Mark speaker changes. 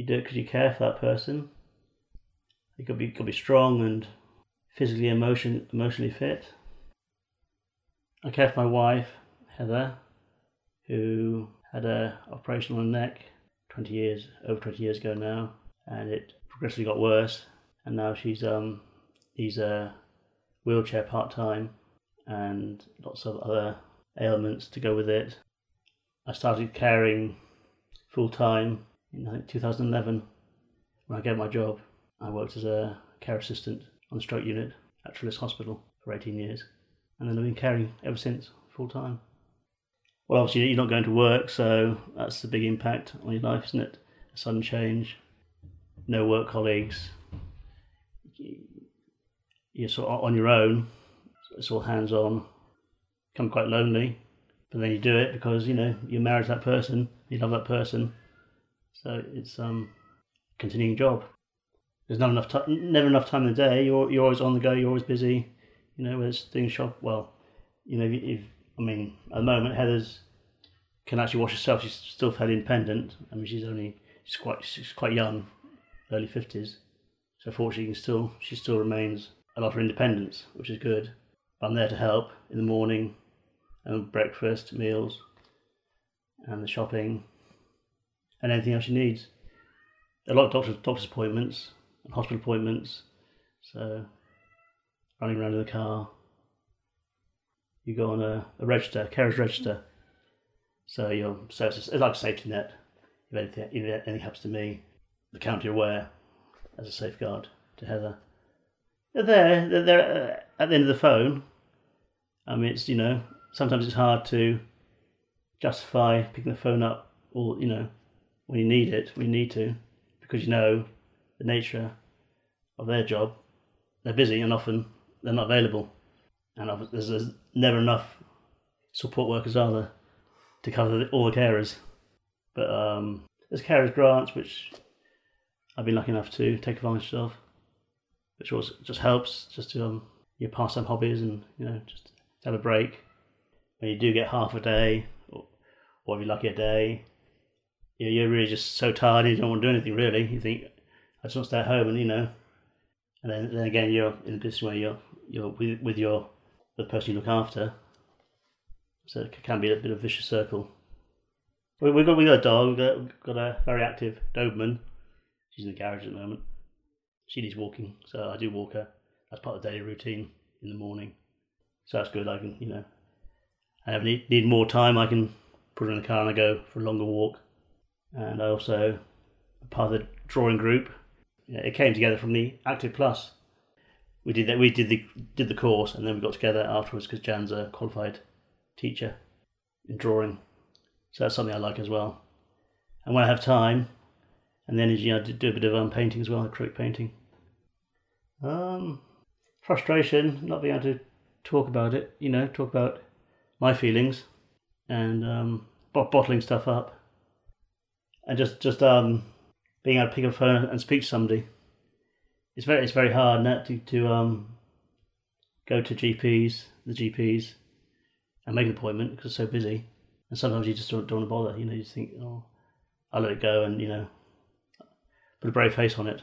Speaker 1: you do it because you care for that person. You could be could be strong and physically, emotion, emotionally fit. I care for my wife, Heather, who had a operation on her neck 20 years, over 20 years ago now, and it progressively got worse. And now she's um, he's a wheelchair part time, and lots of other ailments to go with it. I started caring full time in uh, I think 2011 when I got my job. I worked as a care assistant on the stroke unit at Treliske Hospital for 18 years, and then I've been caring ever since full time. Well, obviously, you're not going to work, so that's the big impact on your life, isn't it? A sudden change, no work colleagues, you're sort of on your own, it's all hands on, become quite lonely, but then you do it because you know you're married to that person, you love that person, so it's um continuing job. There's not enough time, never enough time in the day. You're you're always on the go. You're always busy. You know, whereas things shop well. You know, if I mean, at the moment, Heather's can actually wash herself. She's still fairly independent. I mean, she's only she's quite she's quite young, early fifties. So fortunately, still she still remains a lot of independence, which is good. I'm there to help in the morning, and breakfast, meals, and the shopping, and anything else she needs. A lot of doctor's doctor's appointments and hospital appointments. So running around in the car. You go on a, a register, carer's register. So you're so it's, like a safety net. If anything, if anything happens to me, the county are aware as a safeguard to Heather. They're there. They're there uh, at the end of the phone. I mean, it's you know sometimes it's hard to justify picking the phone up or you know you need it, we need to, because you know the nature of their job. They're busy and often they're not available, and there's, there's never enough support workers are there to cover all the carers. But um, there's carers grants which I've been lucky enough to take advantage of, which also just helps just to um, you pass some hobbies and you know just have a break. When you do get half a day, or, or if you're lucky a day, you're really just so tired you don't want to do anything really. You think I just want to stay at home and you know, and then then again you're in a position where you're you're with, with your the person you look after. So it can be a bit of a vicious circle. We we got we got a dog. We got, got a very active Doberman. She's in the garage at the moment. She needs walking, so I do walk her. That's part of the daily routine in the morning. So that's good. I can you know, I need need more time. I can put her in the car and I go for a longer walk. And I also part of the drawing group. It came together from the Active Plus we did that. We did the did the course, and then we got together afterwards because Jan's a qualified teacher in drawing, so that's something I like as well. And when I have time and the energy, I do a bit of um, painting as well, acrylic painting. Um, frustration, not being able to talk about it. You know, talk about my feelings and um, bottling stuff up, and just just um, being able to pick up a phone and speak to somebody it's very it's very hard not to to um go to GPs the GPs and make an appointment because it's so busy, and sometimes you just don't, don't want to bother. You know, you just think, oh, I'll let it go, and you know, put a brave face on it.